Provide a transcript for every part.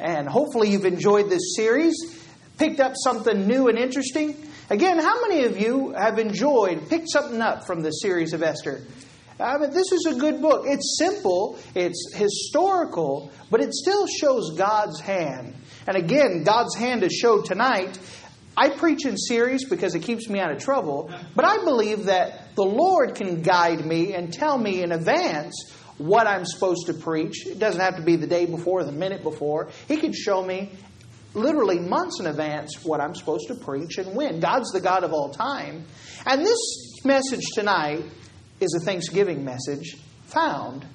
and hopefully you've enjoyed this series, picked up something new and interesting. Again, how many of you have enjoyed, picked something up from the series of Esther? I mean, this is a good book. It's simple, it's historical, but it still shows God's hand. And again, God's hand is showed tonight. I preach in series because it keeps me out of trouble, but I believe that the Lord can guide me and tell me in advance what I'm supposed to preach. It doesn't have to be the day before, the minute before. He can show me literally months in advance what I'm supposed to preach and when. God's the God of all time. And this message tonight is a Thanksgiving message found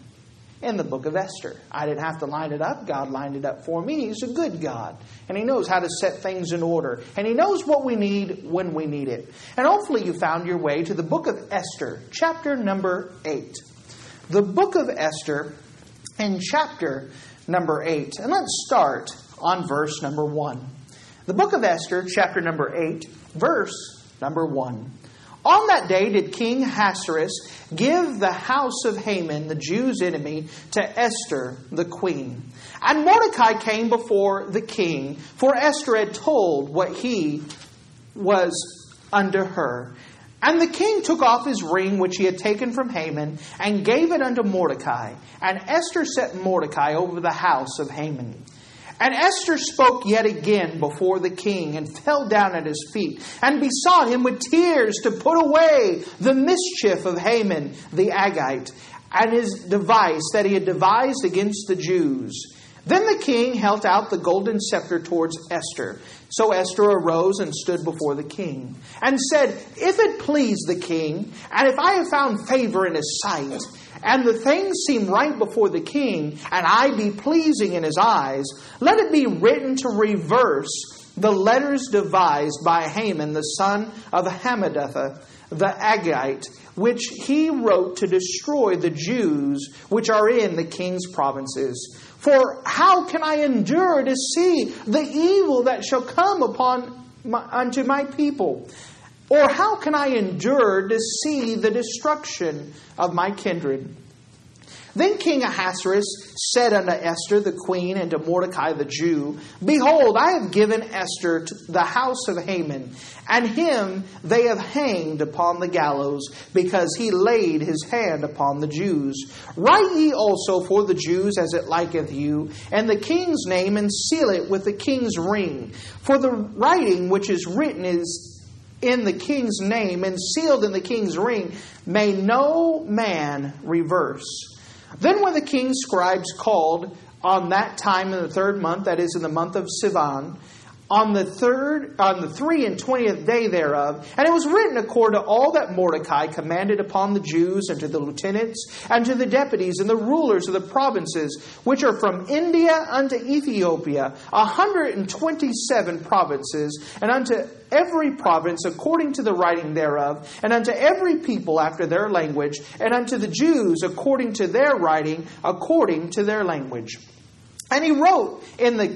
in the book of Esther. I didn't have to line it up. God lined it up for me. He's a good God. And He knows how to set things in order. And He knows what we need when we need it. And hopefully you found your way to the book of Esther, chapter number 8 the book of Esther in chapter number 8. And let's start on verse number 1. The book of Esther, chapter number 8, verse number 1. On that day did King Ahasuerus give the house of Haman, the Jews' enemy, to Esther, the queen. And Mordecai came before the king, for Esther had told what he was under her. And the king took off his ring which he had taken from Haman and gave it unto Mordecai. And Esther set Mordecai over the house of Haman. And Esther spoke yet again before the king and fell down at his feet and besought him with tears to put away the mischief of Haman the Agagite and his device that he had devised against the Jews. Then the king held out the golden scepter towards Esther. So Esther arose and stood before the king, and said, If it please the king, and if I have found favor in his sight, and the things seem right before the king, and I be pleasing in his eyes, let it be written to reverse the letters devised by Haman the son of Hammedatha the Agagite, which he wrote to destroy the Jews which are in the king's provinces. For how can I endure to see the evil that shall come upon my, unto my people? Or how can I endure to see the destruction of my kindred? Then King Ahasuerus said unto Esther the queen and to Mordecai the Jew, Behold, I have given Esther to the house of Haman, and him they have hanged upon the gallows, because he laid his hand upon the Jews. Write ye also for the Jews as it liketh you, and the king's name, and seal it with the king's ring. For the writing which is written is in the king's name and sealed in the king's ring, may no man reverse. Then were the king's scribes called on that time in the third month, that is in the month of Sivan, on the third, on the three and twentieth day thereof, and it was written according to all that Mordecai commanded upon the Jews and to the lieutenants and to the deputies and the rulers of the provinces which are from India unto Ethiopia, a hundred and twenty-seven provinces, and unto every province according to the writing thereof, and unto every people after their language, and unto the Jews according to their writing, according to their language. And he wrote in the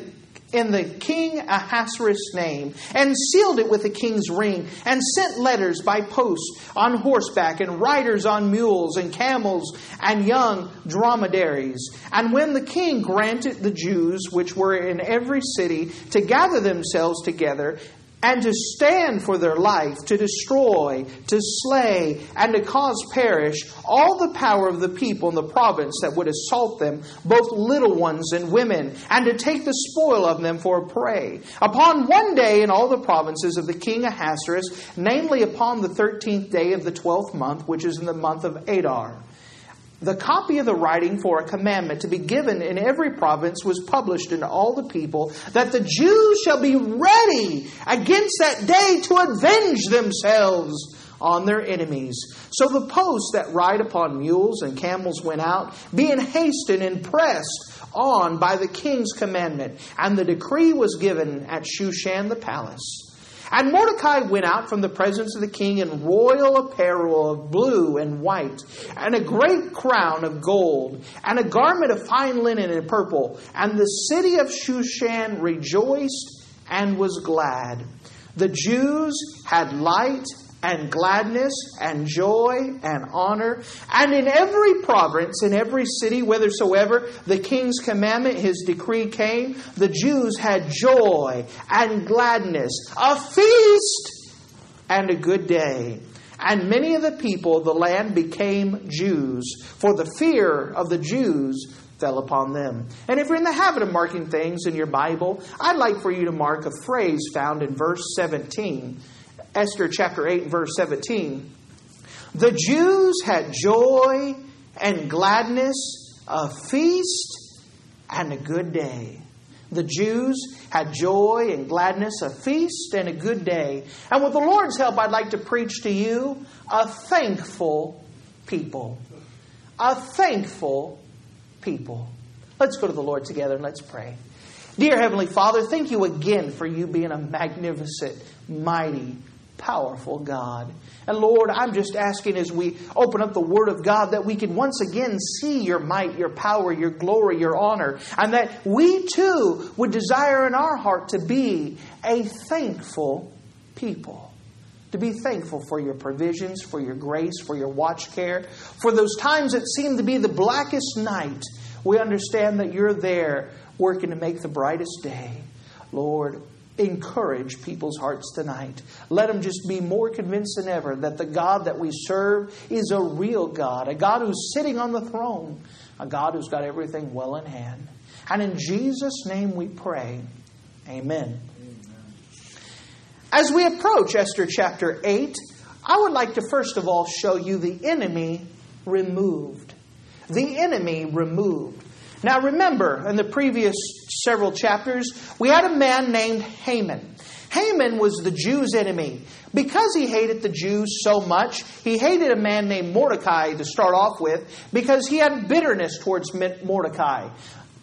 in the king Ahasuerus' name, and sealed it with the king's ring, and sent letters by post on horseback, and riders on mules, and camels, and young dromedaries. And when the king granted the Jews, which were in every city, to gather themselves together, and to stand for their life, to destroy, to slay, and to cause perish all the power of the people in the province that would assault them, both little ones and women, and to take the spoil of them for a prey. Upon one day in all the provinces of the king Ahasuerus, namely upon the thirteenth day of the twelfth month, which is in the month of Adar. The copy of the writing for a commandment to be given in every province was published in all the people, that the Jews shall be ready against that day to avenge themselves on their enemies. So the posts that ride upon mules and camels went out, being hasted and pressed on by the king's commandment, and the decree was given at Shushan the palace. And Mordecai went out from the presence of the king in royal apparel of blue and white, and a great crown of gold, and a garment of fine linen and purple. And the city of Shushan rejoiced and was glad. The Jews had light and gladness and joy and honor. And in every province, in every city, whithersoever the king's commandment, his decree came, the Jews had joy and gladness, a feast and a good day. And many of the people of the land became Jews, for the fear of the Jews fell upon them. And if you're in the habit of marking things in your Bible, I'd like for you to mark a phrase found in verse 17. Esther chapter 8 verse 17. The Jews had joy and gladness, a feast and a good day. The Jews had joy and gladness, a feast and a good day. And with the Lord's help, I'd like to preach to you a thankful people. A thankful people. Let's go to the Lord together and let's pray. Dear Heavenly Father, thank you again for you being a magnificent, mighty, powerful God. And Lord, I'm just asking as we open up the Word of God that we can once again see your might, your power, your glory, your honor, and that we too would desire in our heart to be a thankful people. To be thankful for your provisions, for your grace, for your watch care, for those times that seem to be the blackest night. We understand that you're there working to make the brightest day. Lord, encourage people's hearts tonight. Let them just be more convinced than ever that the God that we serve is a real God, a God who's sitting on the throne, a God who's got everything well in hand. And in Jesus' name we pray. Amen. As we approach Esther chapter 8, I would like to first of all show you the enemy removed. The enemy removed. Now remember, in the previous several chapters, we had a man named Haman. Haman was the Jews' enemy. Because he hated the Jews so much, he hated a man named Mordecai to start off with because he had bitterness towards Mordecai.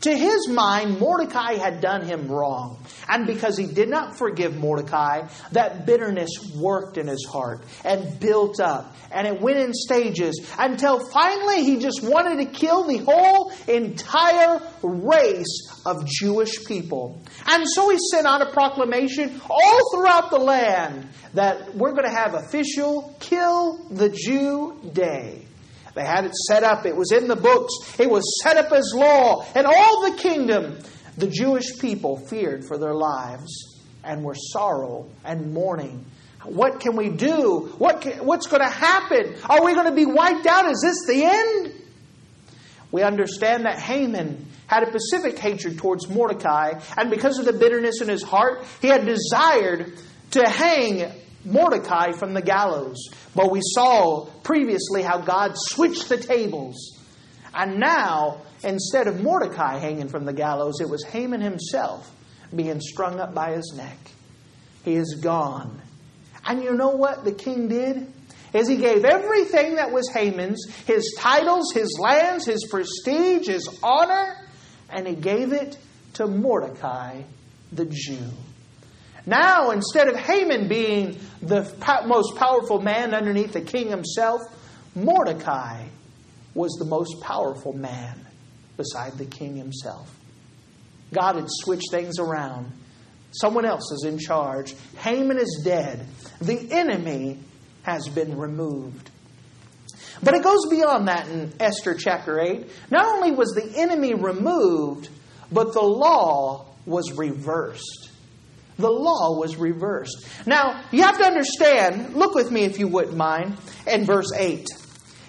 To his mind, Mordecai had done him wrong. And because he did not forgive Mordecai, that bitterness worked in his heart and built up. And it went in stages until finally he just wanted to kill the whole entire race of Jewish people. And so he sent out a proclamation all throughout the land that we're going to have official Kill the Jew Day. They had it set up. It was in the books. It was set up as law. And all the kingdom, the Jewish people feared for their lives and were sorrow and mourning. What can we do? What can, what's going to happen? Are we going to be wiped out? Is this the end? We understand that Haman had a specific hatred towards Mordecai, and because of the bitterness in his heart, he had desired to hang Mordecai from the gallows. But we saw previously how God switched the tables. And now, instead of Mordecai hanging from the gallows, it was Haman himself being strung up by his neck. He is gone. And you know what the king did? Is he gave everything that was Haman's, his titles, his lands, his prestige, his honor, and he gave it to Mordecai the Jew. Now, instead of Haman being the most powerful man underneath the king himself, Mordecai was the most powerful man beside the king himself. God had switched things around. Someone else is in charge. Haman is dead. The enemy has been removed. But it goes beyond that in Esther chapter 8. Not only was the enemy removed, but the law was reversed. The law was reversed. Now, you have to understand, look with me if you wouldn't mind, in verse 8.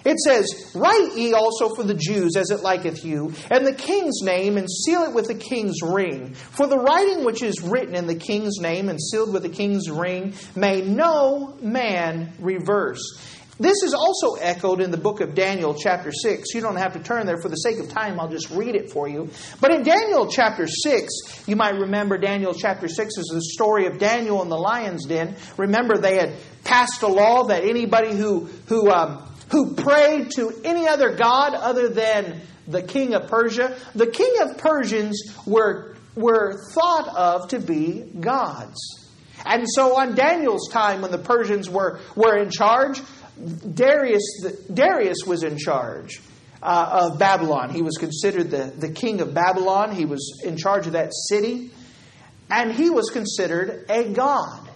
It says, Write ye also for the Jews as it liketh you, and the king's name, and seal it with the king's ring. For the writing which is written in the king's name and sealed with the king's ring may no man reverse. This is also echoed in the book of Daniel, chapter 6. You don't have to turn there for the sake of time, I'll just read it for you. But in Daniel, chapter 6, you might remember Daniel, chapter 6 is the story of Daniel in the lion's den. Remember, they had passed a law that anybody who, who um, who prayed to any other god other than the king of Persia. The king of Persians were, were thought of to be gods. And so on Daniel's time, when the Persians were, were in charge, Darius, Darius was in charge. Uh, of Babylon. He was considered the, the king of Babylon. He was in charge of that city. And he was considered a god.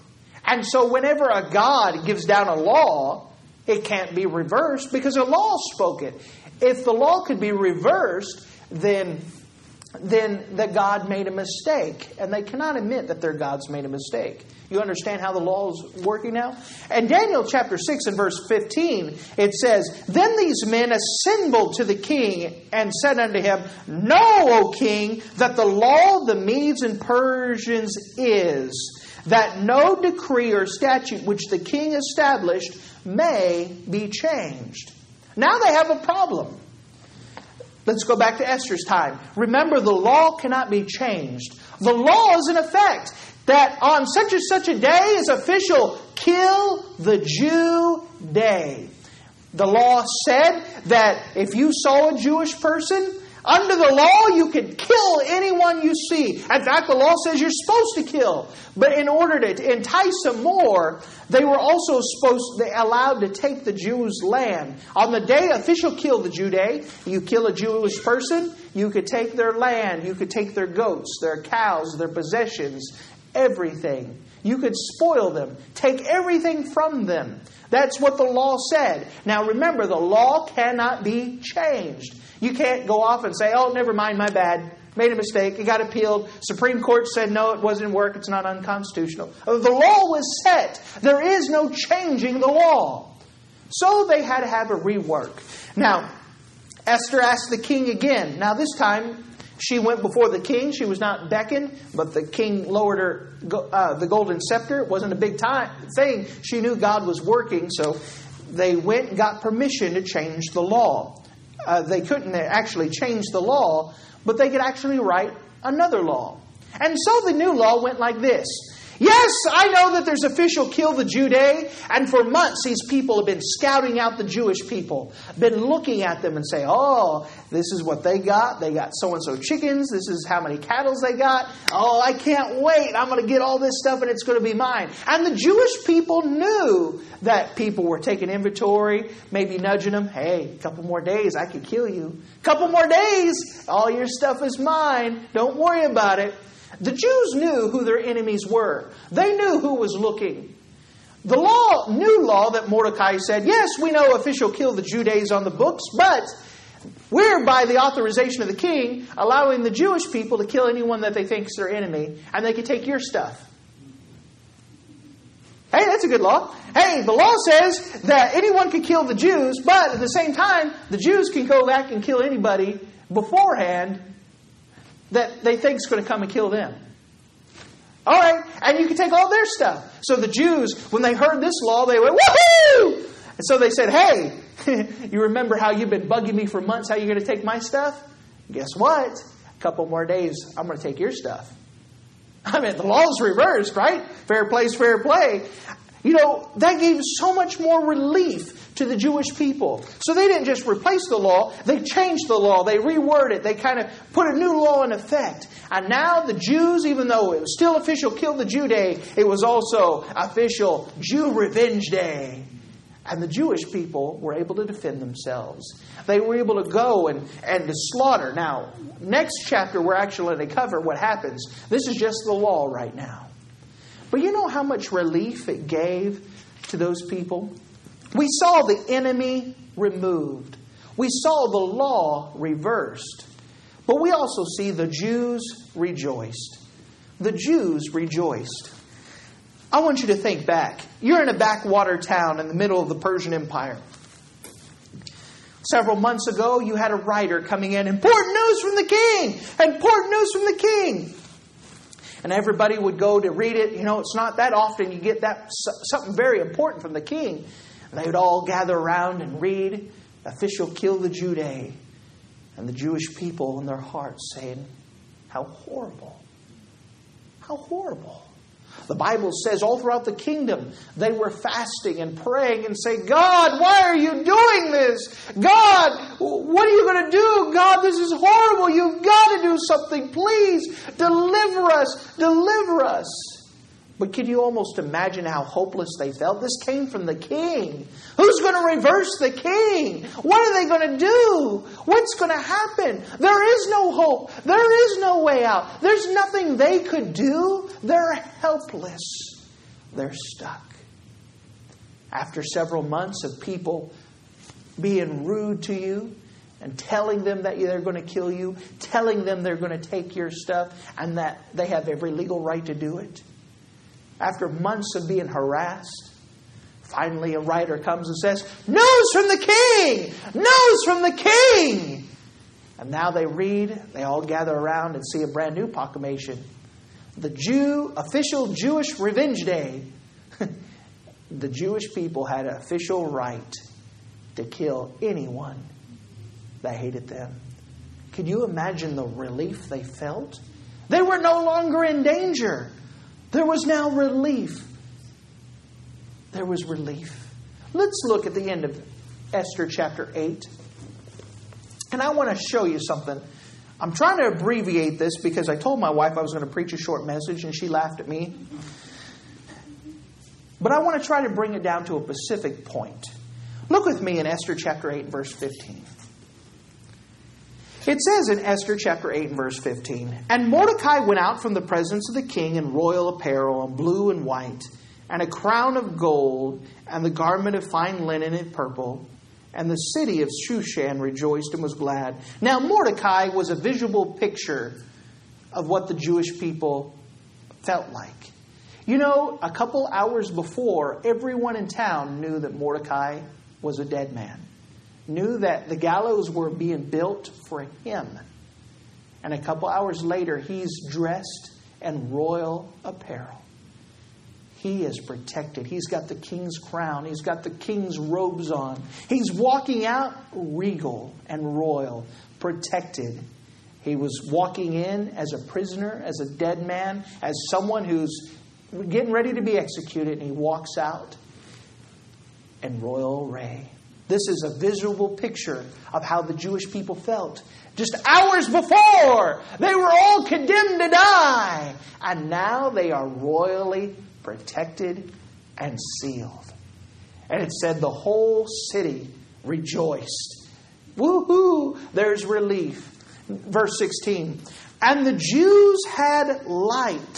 And so, whenever a god gives down a law, it can't be reversed because a law spoke it. If the law could be reversed, then then that God made a mistake. And they cannot admit that their God's made a mistake. You understand how the law is working now? And Daniel chapter 6 and verse 15, it says, Then these men assembled to the king and said unto him, Know, O king, that the law of the Medes and Persians is that no decree or statute which the king established may be changed. Now they have a problem. Let's go back to Esther's time. Remember, the law cannot be changed. The law is in effect that on such and such a day is official kill the Jew day. The law said that if you saw a Jewish person, under the law, you could kill anyone you see. In fact, the law says you're supposed to kill. But in order to entice them more, they were also supposed, they allowed to take the Jews' land. On the day official kill the Jew day, you kill a Jewish person, you could take their land, you could take their goats, their cows, their possessions, everything. You could spoil them, take everything from them. That's what the law said. Now remember, the law cannot be changed. You can't go off and say, oh, never mind, my bad. Made a mistake. It got appealed. Supreme Court said, no, it wasn't work. It's not unconstitutional. The law was set. There is no changing the law. So they had to have a rework. Now, Esther asked the king again. Now, this time, she went before the king. She was not beckoned, but the king lowered her uh, the golden scepter. It wasn't a big time thing. She knew God was working, so they went and got permission to change the law uh, they couldn't actually change the law, but they could actually write another law. And so the new law went like this Yes, I know that there's official kill the Jew day, and for months these people have been scouting out the Jewish people, been looking at them and say, "Oh, this is what they got. They got so and so chickens. This is how many cattle they got. Oh, I can't wait. I'm going to get all this stuff, and it's going to be mine." And the Jewish people knew that people were taking inventory, maybe nudging them, "Hey, a couple more days, I could kill you. A couple more days, all your stuff is mine. Don't worry about it." The Jews knew who their enemies were. They knew who was looking. The law, new law that Mordecai said, yes, we know official kill the Jew on the books, but we're, by the authorization of the king, allowing the Jewish people to kill anyone that they think is their enemy, and they can take your stuff. Hey, that's a good law. Hey, the law says that anyone can kill the Jews, but at the same time, the Jews can go back and kill anybody beforehand that they think is going to come and kill them. All right, and you can take all their stuff. So the Jews, when they heard this law, they went, woohoo! And so they said, hey, you remember how you've been bugging me for months, how you're going to take my stuff? Guess what? A couple more days, I'm going to take your stuff. I mean, the law's reversed, right? Fair play's fair play. You know, that gave so much more relief to the Jewish people. So they didn't just replace the law, they changed the law, they reworded it, they kind of put a new law in effect. And now the Jews, even though it was still official Kill the Jew Day, it was also official Jew Revenge Day. And the Jewish people were able to defend themselves. They were able to go and, and to slaughter. Now, next chapter, we're actually going to cover what happens. This is just the law right now. But you know how much relief it gave to those people? We saw the enemy removed, we saw the law reversed. But we also see the Jews rejoiced. The Jews rejoiced. I want you to think back. You're in a backwater town in the middle of the Persian Empire. Several months ago, you had a writer coming in, important news from the king! Important news from the king! and everybody would go to read it. You know, it's not that often you get that something very important from the king. They would all gather around and read official kill the day. And the Jewish people in their hearts saying, How horrible. How horrible. The Bible says all throughout the kingdom they were fasting and praying and say, God, why are you doing this? God, what are you going to do? God, this is horrible. You've got to do something. Please deliver us. Deliver us. But can you almost imagine how hopeless they felt? This came from the king. Who's going to reverse the king? What are they going to do? What's going to happen? There is no hope. There is no way out. There's nothing they could do. They're helpless. They're stuck. After several months of people being rude to you, and telling them that they're going to kill you, telling them they're going to take your stuff, and that they have every legal right to do it after months of being harassed, finally a writer comes and says, News from the king! News from the king! And now they read, they all gather around and see a brand new proclamation. The Jew, official Jewish Revenge Day. the Jewish people had an official right to kill anyone that hated them. Can you imagine the relief they felt? They were no longer in danger. There was now relief. There was relief. Let's look at the end of Esther chapter 8. And I want to show you something. I'm trying to abbreviate this because I told my wife I was going to preach a short message and she laughed at me. But I want to try to bring it down to a specific point. Look with me in Esther chapter 8, verse 15. It says in Esther chapter 8 and verse 15 And Mordecai went out from the presence of the king in royal apparel, and blue and white, and a crown of gold, and the garment of fine linen and purple. And the city of Shushan rejoiced and was glad. Now, Mordecai was a visual picture of what the Jewish people felt like. You know, a couple hours before, everyone in town knew that Mordecai was a dead man knew that the gallows were being built for him. And a couple hours later, he's dressed in royal apparel. He is protected. He's got the king's crown. He's got the king's robes on. He's walking out regal and royal, protected. He was walking in as a prisoner, as a dead man, as someone who's getting ready to be executed, and he walks out in royal array. This is a visual picture of how the Jewish people felt. Just hours before, they were all condemned to die. And now they are royally protected and sealed. And it said the whole city rejoiced. Woohoo! There's relief. Verse 16. And the Jews had light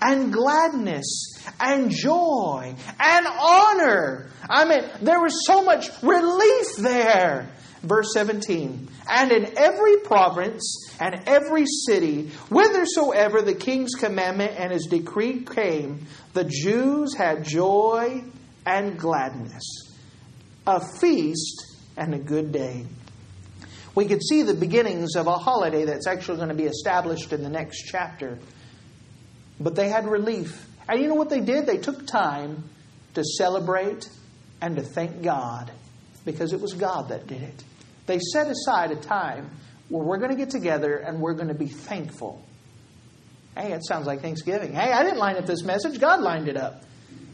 and gladness and joy and honor. I mean, there was so much relief there. Verse 17. And in every province and every city, whithersoever the king's commandment and his decree came, the Jews had joy and gladness, a feast and a good day. We could see the beginnings of a holiday that's actually going to be established in the next chapter. But they had relief and you know what they did? They took time to celebrate and to thank God because it was God that did it. They set aside a time where we're going to get together and we're going to be thankful. Hey, it sounds like Thanksgiving. Hey, I didn't line up this message, God lined it up.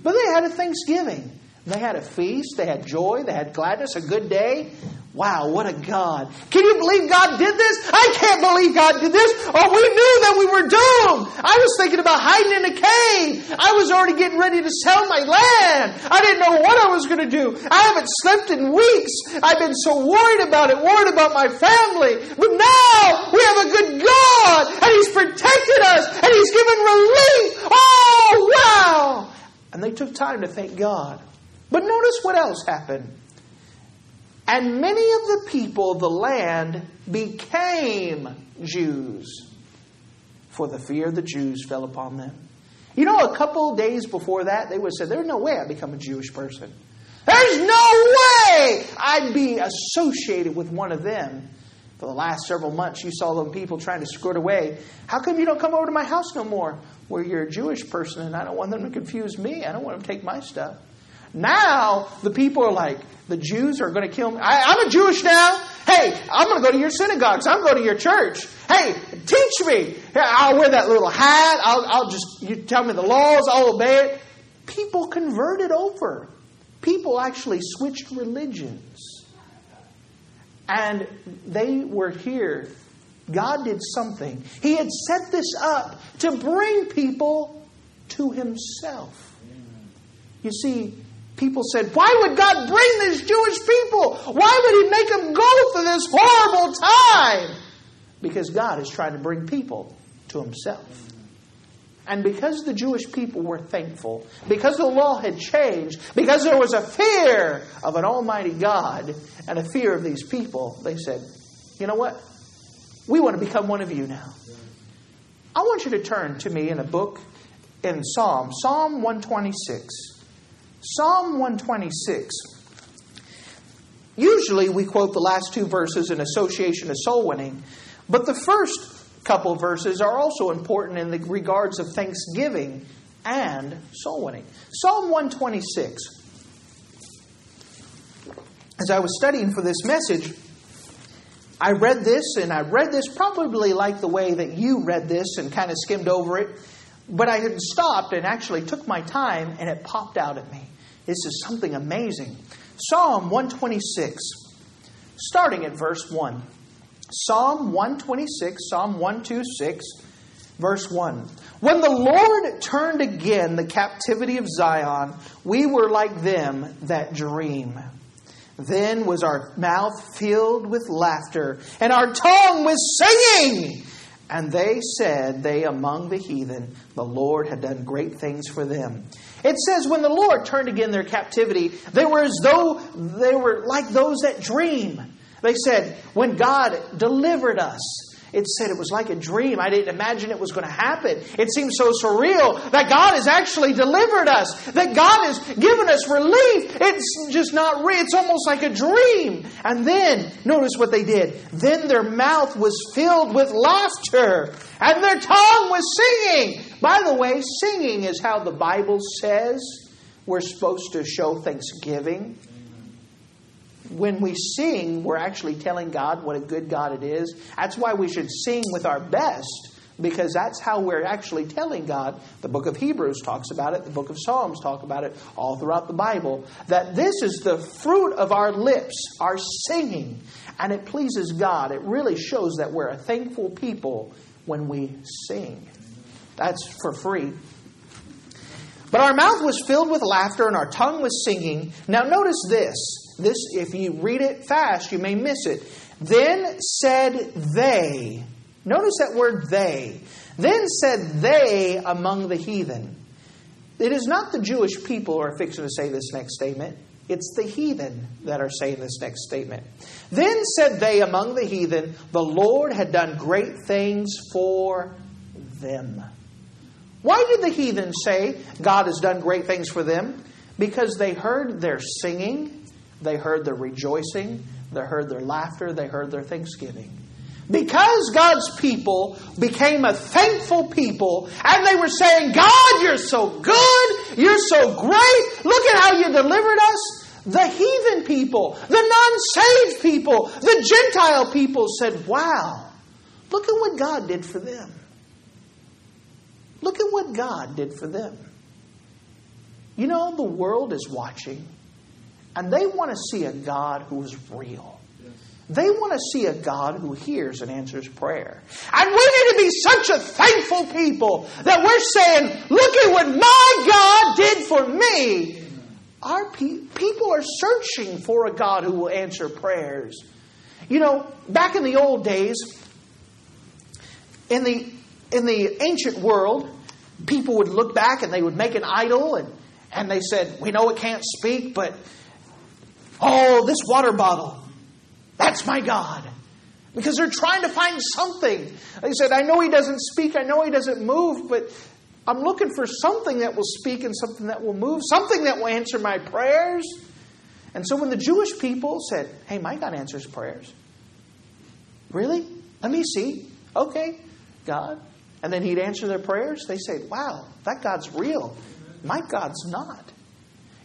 But they had a Thanksgiving. They had a feast, they had joy, they had gladness, a good day. Wow, what a God. Can you believe God did this? I can't believe God did this. Oh, we knew that we were doomed. I was thinking about hiding in a cave. I was already getting ready to sell my land. I didn't know what I was going to do. I haven't slept in weeks. I've been so worried about it, worried about my family. But now we have a good God and He's protected us and He's given relief. Oh, wow. And they took time to thank God. But notice what else happened. And many of the people of the land became Jews, for the fear of the Jews fell upon them. You know, a couple of days before that, they would have said, There's no way I'd become a Jewish person. There's no way I'd be associated with one of them. For the last several months, you saw them people trying to skirt away. How come you don't come over to my house no more? Where you're a Jewish person and I don't want them to confuse me. I don't want them to take my stuff. Now the people are like, the Jews are going to kill me. I, am a Jewish now. Hey, I'm going to go to your synagogues. I'm going to your church. Hey, Teach me. I'll wear that little hat. I'll, I'll just, you tell me the laws, I'll obey it. People converted over. People actually switched religions. And they were here. God did something. He had set this up to bring people to Himself. You see, people said, Why would God bring these Jewish people? Why would He make them go through this horrible time? Because God is trying to bring people to Himself. And because the Jewish people were thankful, because the law had changed, because there was a fear of an almighty God and a fear of these people, they said, You know what? We want to become one of you now. I want you to turn to me in a book in Psalm, Psalm 126. Psalm 126. Usually we quote the last two verses in association of soul winning, but the first couple verses are also important in the regards of thanksgiving and soul winning. Psalm 126. As I was studying for this message, I read this, and I read this probably like the way that you read this and kind of skimmed over it, but I had stopped and actually took my time, and it popped out at me. This is something amazing. Psalm 126, starting at verse 1. Psalm 126, Psalm 126, verse 1. When the Lord turned again the captivity of Zion, we were like them that dream. Then was our mouth filled with laughter, and our tongue was singing. And they said, they among the heathen, the Lord had done great things for them. It says, when the Lord turned again their captivity, they were as though they were like those that dream. They said, when God delivered us, it said it was like a dream. I didn't imagine it was going to happen. It seems so surreal that God has actually delivered us, that God has given us relief. It's just not real. It's almost like a dream. And then, notice what they did. Then their mouth was filled with laughter, and their tongue was singing. By the way, singing is how the Bible says we're supposed to show thanksgiving when we sing, we're actually telling God what a good God it is. That's why we should sing with our best, because that's how we're actually telling God. The book of Hebrews talks about it, the book of Psalms talk about it, all throughout the Bible, that this is the fruit of our lips, our singing, and it pleases God. It really shows that we're a thankful people when we sing. That's for free. But our mouth was filled with laughter and our tongue was singing. Now, notice this this, if you read it fast, you may miss it. Then said they, notice that word they. Then said they among the heathen. It is not the Jewish people who are fixing to say this next statement. It's the heathen that are saying this next statement. Then said they among the heathen, The Lord had done great things for them. Why did the heathen say God has done great things for them? Because they heard their singing, they heard their rejoicing, they heard their laughter, they heard their thanksgiving. Because God's people became a thankful people and they were saying, God, you're so good, you're so great, look at how you delivered us. The heathen people, the non saved people, the Gentile people said, Wow, look at what God did for them. Look at what God did for them. You know, the world is watching. And they want to see a God who is real. They want to see a God who hears and answers prayer. And we need to be such a thankful people that we're saying, look at what my God did for me. Our pe- people are searching for a God who will answer prayers. You know, back in the old days, in the in the ancient world, people would look back and they would make an idol and, and they said, We know it can't speak, but Oh, this water bottle. That's my God. Because they're trying to find something. They said, I know he doesn't speak, I know he doesn't move, but I'm looking for something that will speak and something that will move, something that will answer my prayers. And so when the Jewish people said, Hey, my God answers prayers. Really? Let me see. Okay, God. And then he'd answer their prayers. They say, Wow, that God's real. My God's not.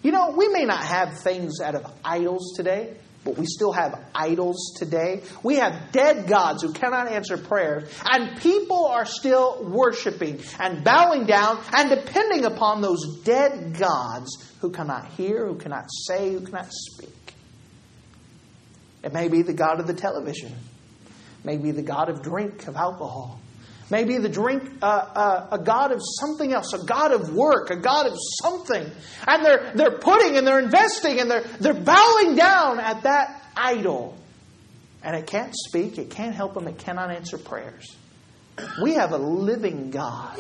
You know, we may not have things out of idols today, But we still have idols today. We have dead gods who cannot answer prayers. And people are still worshiping and bowing down and depending upon those dead gods who cannot hear, who cannot say, who cannot speak. It may be the God of the television, maybe the God of drink, of alcohol. Maybe the drink, uh, uh, a God of something else, a God of work, a God of something. And they're, they're putting and they're investing and they're, they're bowing down at that idol. And it can't speak, it can't help them, it cannot answer prayers. We have a living God.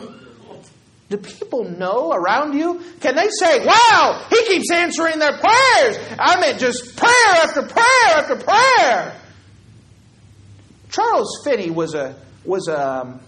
Do people know around you? Can they say, wow, he keeps answering their prayers? I mean, just prayer after prayer after prayer. Charles Finney was a, was a,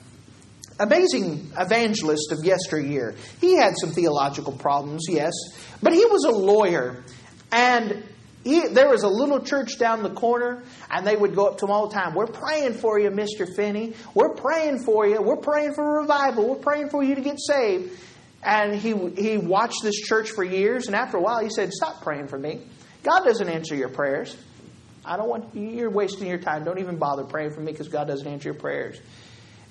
amazing evangelist of yesteryear. He had some theological problems, yes, but he was a lawyer. And he, there was a little church down the corner, and they would go up to him all the time. We're praying for you, Mr. Finney. We're praying for you. We're praying for revival. We're praying for you to get saved. And he, he watched this church for years, and after a while, he said, Stop praying for me. God doesn't answer your prayers. I don't want you're wasting your time. Don't even bother praying for me because God doesn't answer your prayers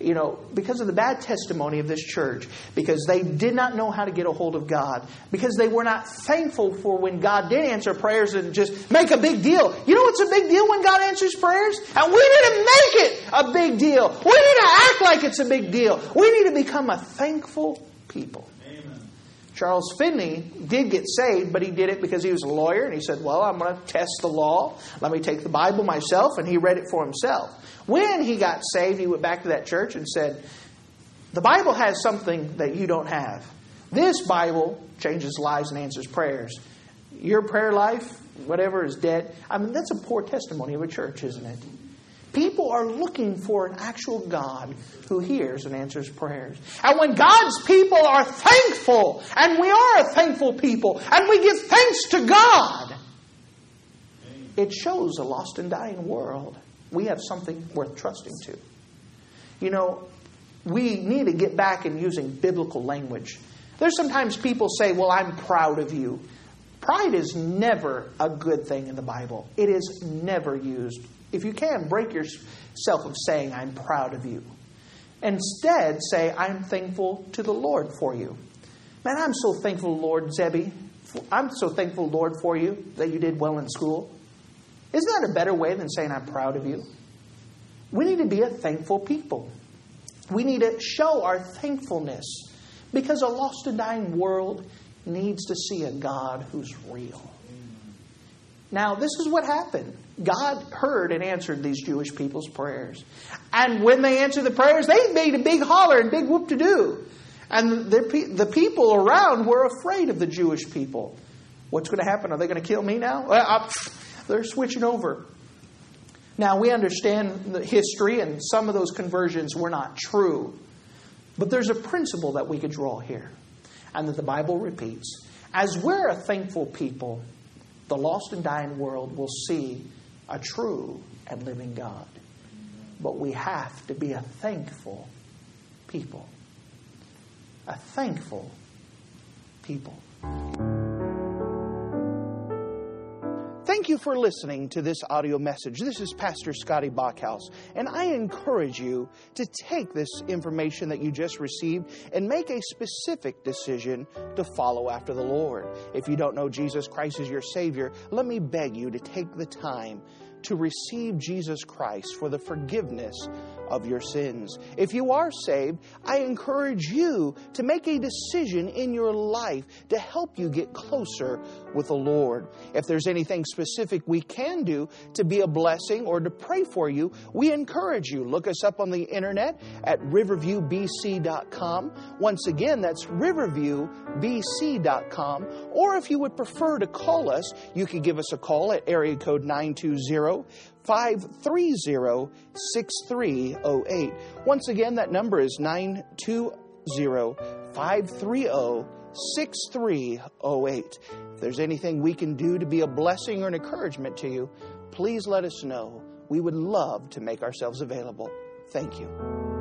you know, because of the bad testimony of this church, because they did not know how to get a hold of God, because they were not thankful for when God did answer prayers and just make a big deal. You know what's a big deal when God answers prayers? And we need to make it a big deal. We need to act like it's a big deal. We need to become a thankful people. Charles Finney did get saved, but he did it because he was a lawyer and he said, Well, I'm going to test the law. Let me take the Bible myself. And he read it for himself. When he got saved, he went back to that church and said, The Bible has something that you don't have. This Bible changes lives and answers prayers. Your prayer life, whatever, is dead. I mean, that's a poor testimony of a church, isn't it? People are looking for an actual God who hears and answers prayers. And when God's people are thankful, and we are a thankful people, and we give thanks to God, it shows a lost and dying world we have something worth trusting to. You know, we need to get back in using biblical language. There's sometimes people say, Well, I'm proud of you. Pride is never a good thing in the Bible, it is never used if you can, break yourself of saying, I'm proud of you. Instead, say, I'm thankful to the Lord for you. Man, I'm so thankful, Lord Zebby. I'm so thankful, Lord, for you that you did well in school. Isn't that a better way than saying, I'm proud of you? We need to be a thankful people. We need to show our thankfulness because a lost and dying world needs to see a God who's real. Now, this is what happened. God heard and answered these Jewish people's prayers. And when they answered the prayers, they made a big holler and big whoop to do. And the, the people around were afraid of the Jewish people. What's going to happen? Are they going to kill me now? Well, they're switching over. Now, we understand the history, and some of those conversions were not true. But there's a principle that we could draw here, and that the Bible repeats. As we're a thankful people, the lost and dying world will see a true and living God. But we have to be a thankful people. A thankful people. Thank you for listening to this audio message. This is Pastor Scotty Bachhaus, and I encourage you to take this information that you just received and make a specific decision to follow after the Lord. If you don't know Jesus Christ as your Savior, let me beg you to take the time to receive Jesus Christ for the forgiveness of your sins. If you are saved, I encourage you to make a decision in your life to help you get closer with the Lord. If there's anything specific we can do to be a blessing or to pray for you, we encourage you. Look us up on the internet at riverviewbc.com. Once again, that's riverviewbc.com. Or if you would prefer to call us, you can give us a call at area code 920 530 6308. Once again, that number is 920 530 6308. If there's anything we can do to be a blessing or an encouragement to you, please let us know. We would love to make ourselves available. Thank you.